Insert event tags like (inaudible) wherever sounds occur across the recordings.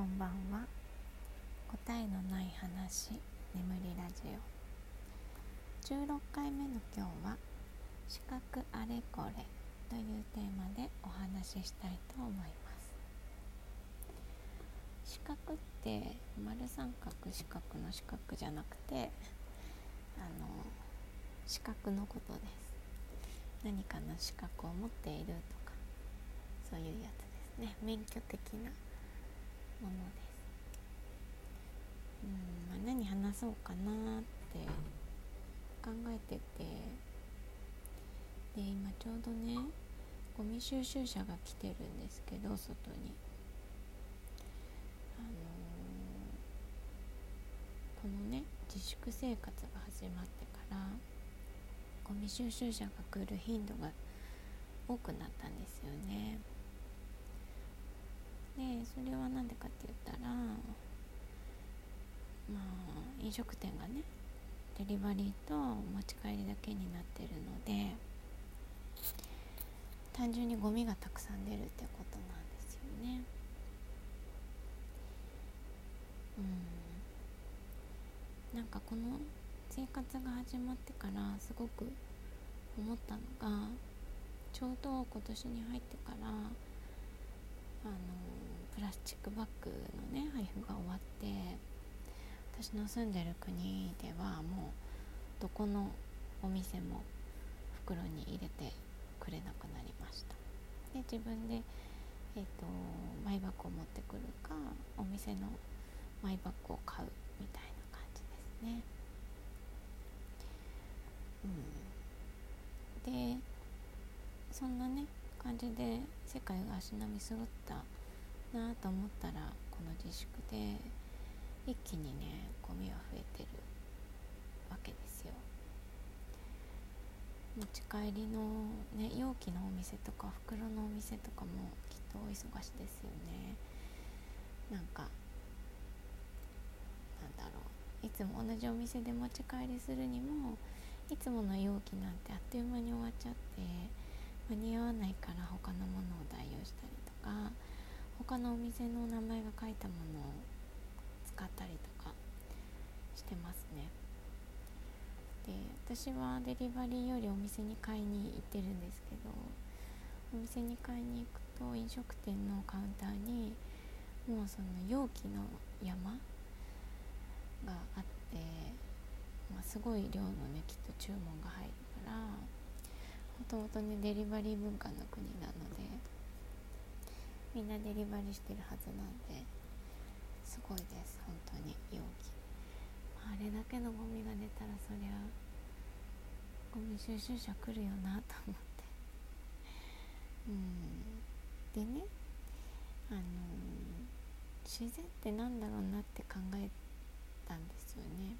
こんばんは。答えのない話眠りラジオ。16回目の今日は視覚あれこれというテーマでお話ししたいと思います。視覚って丸三角四角の四角じゃなくてあの視覚のことです。何かの資格を持っているとかそういうやつですね。免許的なものです。うんま、何話そうかなって考えててで今ちょうどねゴミ収集車が来てるんですけど外に。あのー、このね自粛生活が始まってからゴミ収集車が来る頻度が多くなったんですよね。でそれは何でかって言ったらまあ飲食店がねデリバリーと持ち帰りだけになってるので単純にゴミがたくさん出るってことなんですよね。うんなんかこの生活が始まってからすごく思ったのがちょうど今年に入ってからあのプラスチックバッグのね配布が終わって私の住んでる国ではもうどこのお店も袋に入れてくれなくなりました。で自分で、えーと、マイバッグを持ってくるかお店のマイバッグを買うみたいな感じですね。うん。でそんなね感じで世界が足並み揃ったなと思ったらこの自粛で一気にねゴミは増えてるわけですよ。持ち帰りの、ね、容器のお店とか袋のお店とかもきっとお忙しいですよね。なんかなんだろう。いつも同じお店で持ち帰りするにもいつもの容器なんてあっという間に終わっちゃって間に合わないから他のものを代用したりとか他のお店の名前が書いたものを使ったりとかしてますね。で私はデリバリーよりお店に買いに行ってるんですけどお店に買いに行くと飲食店のカウンターにもうその容器の山があって、まあ、すごい量のねきっと注文が入るからともとねデリバリー文化の国なのでみんなデリバリーしてるはずなんですごいです本当に容器。あれだけのゴミが出たらそりゃゴミ収集車来るよなと思って。うん。でねあのー、自然って何だろうなって考えたんですよね。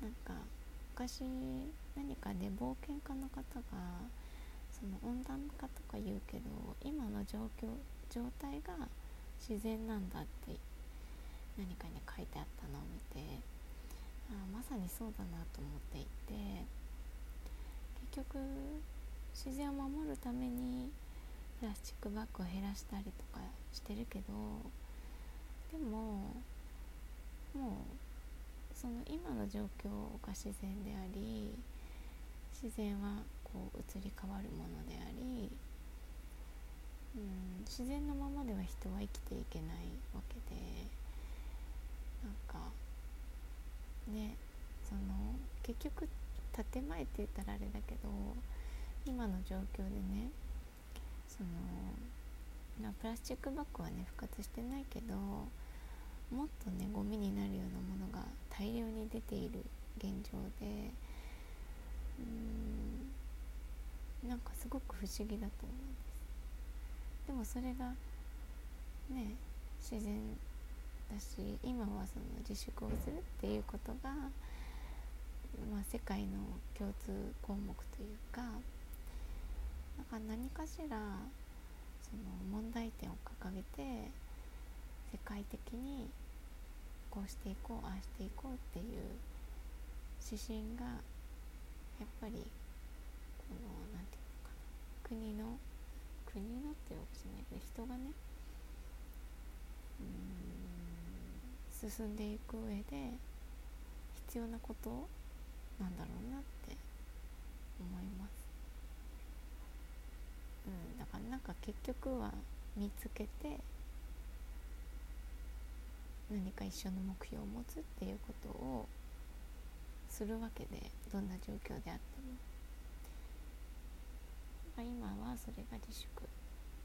なんか昔何かね冒険家の方がその温暖化とか言うけど今の状況状態が自然なんだって何かに書いてあったのを見てあまさにそうだなと思っていて結局自然を守るためにプラスチックバッグを減らしたりとかしてるけどでももうその今の状況が自然であり自然はこう移り変わるものであり、うん、自然のままでは人は生きていけないわけでなんかねその結局建前って言ったらあれだけど今の状況でねそのプラスチックバッグはね復活してないけどもっとねゴミになるようなものが大量に出ている現状でうん。なんかすごく不思議だと思うんです。でもそれがね自然だし今はその自粛をするっていうことが、まあ、世界の共通項目というかなんか何かしらその問題点を掲げて世界的にこうしていこうああしていこうっていう指針がやっぱりこの何て言うのかな国の国のっていうわけじゃないけど人がねううん進んでいく上で必要なことなんだろうなって思います。うん、だからなんか結局は見つけて何か一緒の目標を持つっていうことをするわけでどんな状況であっても、ま、今はそれが自粛っ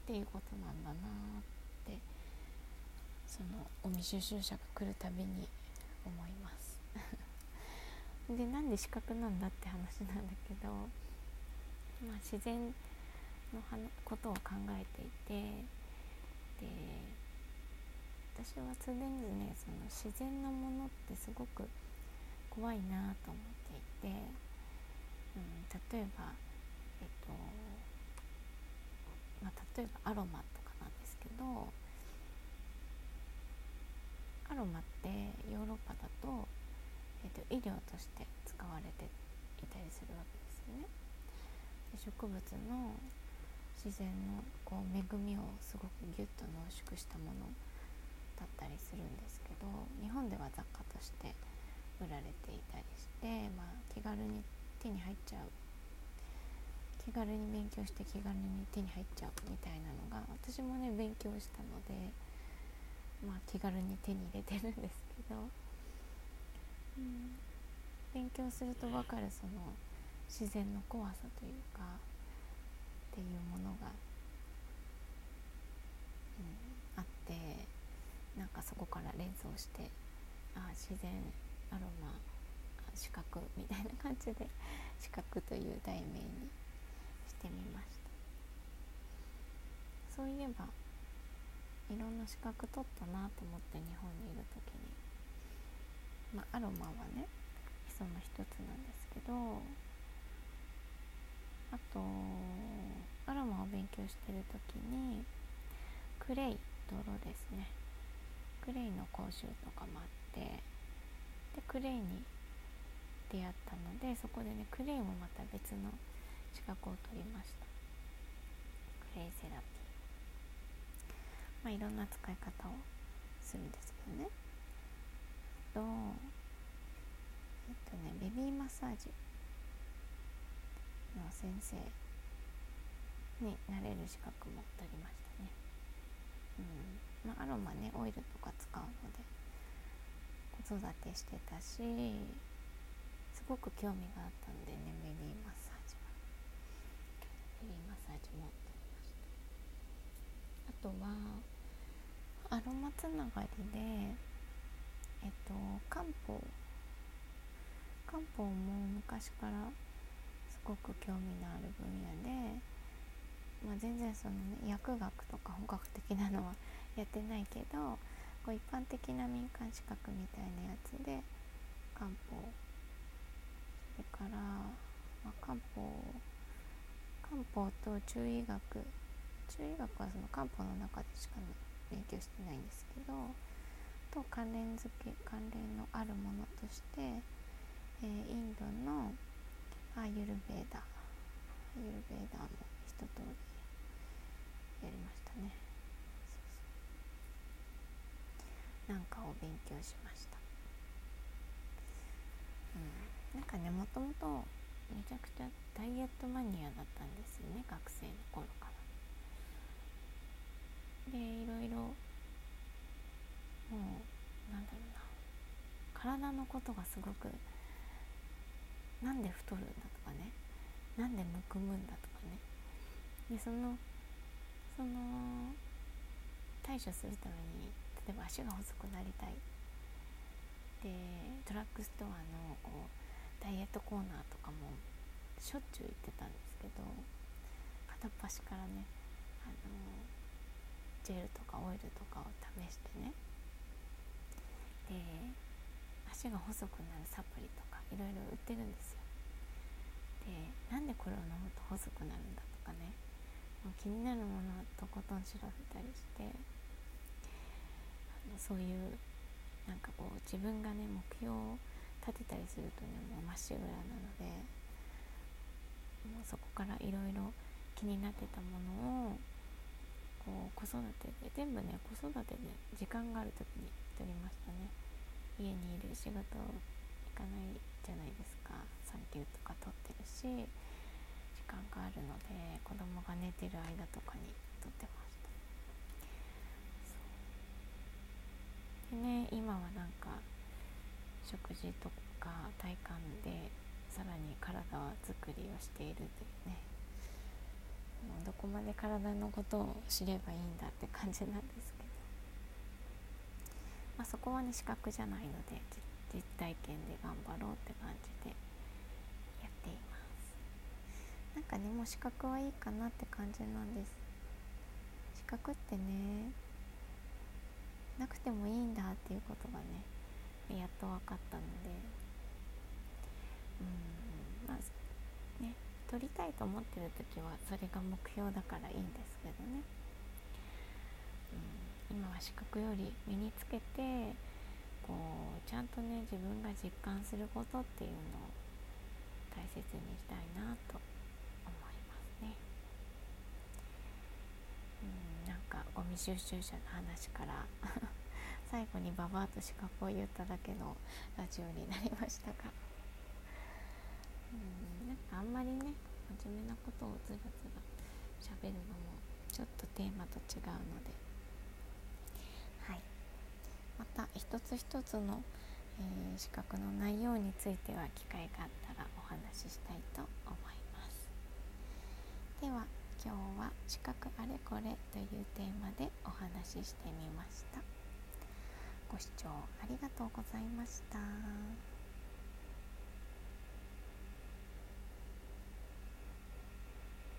ていうことなんだなってそのゴミ収集車が来るたびに思います。(laughs) でなんで資格なんだって話なんだけど、まあ、自然のことを考えていてで私は常々ねその自然のものってすごく怖いなと思っていて、うん、例えばえっとまあ、例えばアロマとかなんですけどアロマってヨーロッパだと,、えっと医療として使われていたりするわけですよね。で植物の自然のこう恵みをすごくギュッと濃縮したものだったりするんですけど日本では雑貨として売られていたりして、まあ、気軽に手に入っちゃう。気軽に勉強して気軽に手に入っちゃうみたいなのが私もね勉強したので、まあ、気軽に手に入れてるんですけど、うん、勉強すると分かるその自然の怖さというかっていうものが、うん、あってなんかそこから連想してあ自然アロマ視覚みたいな感じで (laughs) 視覚という題名にしてみました。そういえばいろんな資格取ったなと思って日本にいる時にまあアロマはねその一つなんですけどあとアロマを勉強してる時にクレイ泥ですね。クレイの講習とかもあってでクレイに出会ったのでそこでねクレイもまた別の資格を取りました。クレイセラピー。まあいろんな使い方をするんですけどね。とえっとねベビーマッサージの先生になれる資格も取りましたね。うん。まあ、アロマねオイルとか使うので。子育てしてたしすごく興味があったんでねベビーマッサージは。ベビーマッサージもってました。あとはアロマつながりでえっと漢方。漢方も昔からすごく興味のある分野で、まあ、全然その、ね、薬学とか本格的なのはやってないけどこう一般的な民間資格みたいなやつで漢方。それから、まあ、漢方。漢方と中医学。中医学はその漢方の中でしか勉強してないんですけどと関連付け関連のあるものとして、えー、インドのアーユルベーダ。アーユルベーダも一通りやりましたね。なんかを勉強しました、うん、なんかねもともとめちゃくちゃダイエットマニアだったんですよね学生の頃から。でいろいろもうなんだろうな。体のことがすごくなんで太るんだとかね。なんでむくむんだとかね。でそのその対処するために例えば足が細くなりたい。でドラッグストアのこうダイエットコーナーとかもしょっちゅう行ってたんですけど片っ端からねあのジェルとかオイルとかを試してね。で足が細くなるサプリとかいろいろ売ってるんですよ。でなんでこれを飲むと細くなるんだとかね。もう気になるものをとことん調べたりして。そういうなんかこう自分がね目標を立てたりするとねもうまっしぐらなのでもうそこからいろいろ気になってたものをこう子育てで全部ね子育てで時間がある時に撮りましたね。家にいる仕事行かないじゃないですか。産休とか取ってるし時間があるので子供が寝てる間とかに撮ってましたでね今はなんか食事とか体感でさらに体作りをしているというね。もうどこまで体のことを知ればいいんだって感じなんですけど、まあ、そこはね資格じゃないので実体験で頑張ろうって感じでやっています。なんかねもう資格はいいかなって感じなんです。資格ってねなくてもいいんだっていうことがねやっと分かったのでうんまあね取りたいと思ってる時はそれが目標だからいいんですけどね、うん、今は資格より身につけてこうちゃんとね自分が実感することっていうのを大切にしたいなと思いますね。うんなんかゴミ収集車の話から (laughs) 最後にババアと資格を言っただけのラジオになりましたが。うんなんかあんまりね真面目なことをずらずら喋るのもちょっとテーマと違うので。はい。また一つ一つの、えー、資格の内容については機会があったらお話ししたいと思います。では今日は「資格あれこれ」というテーマでお話ししてみました。ご視聴ありがとうございました。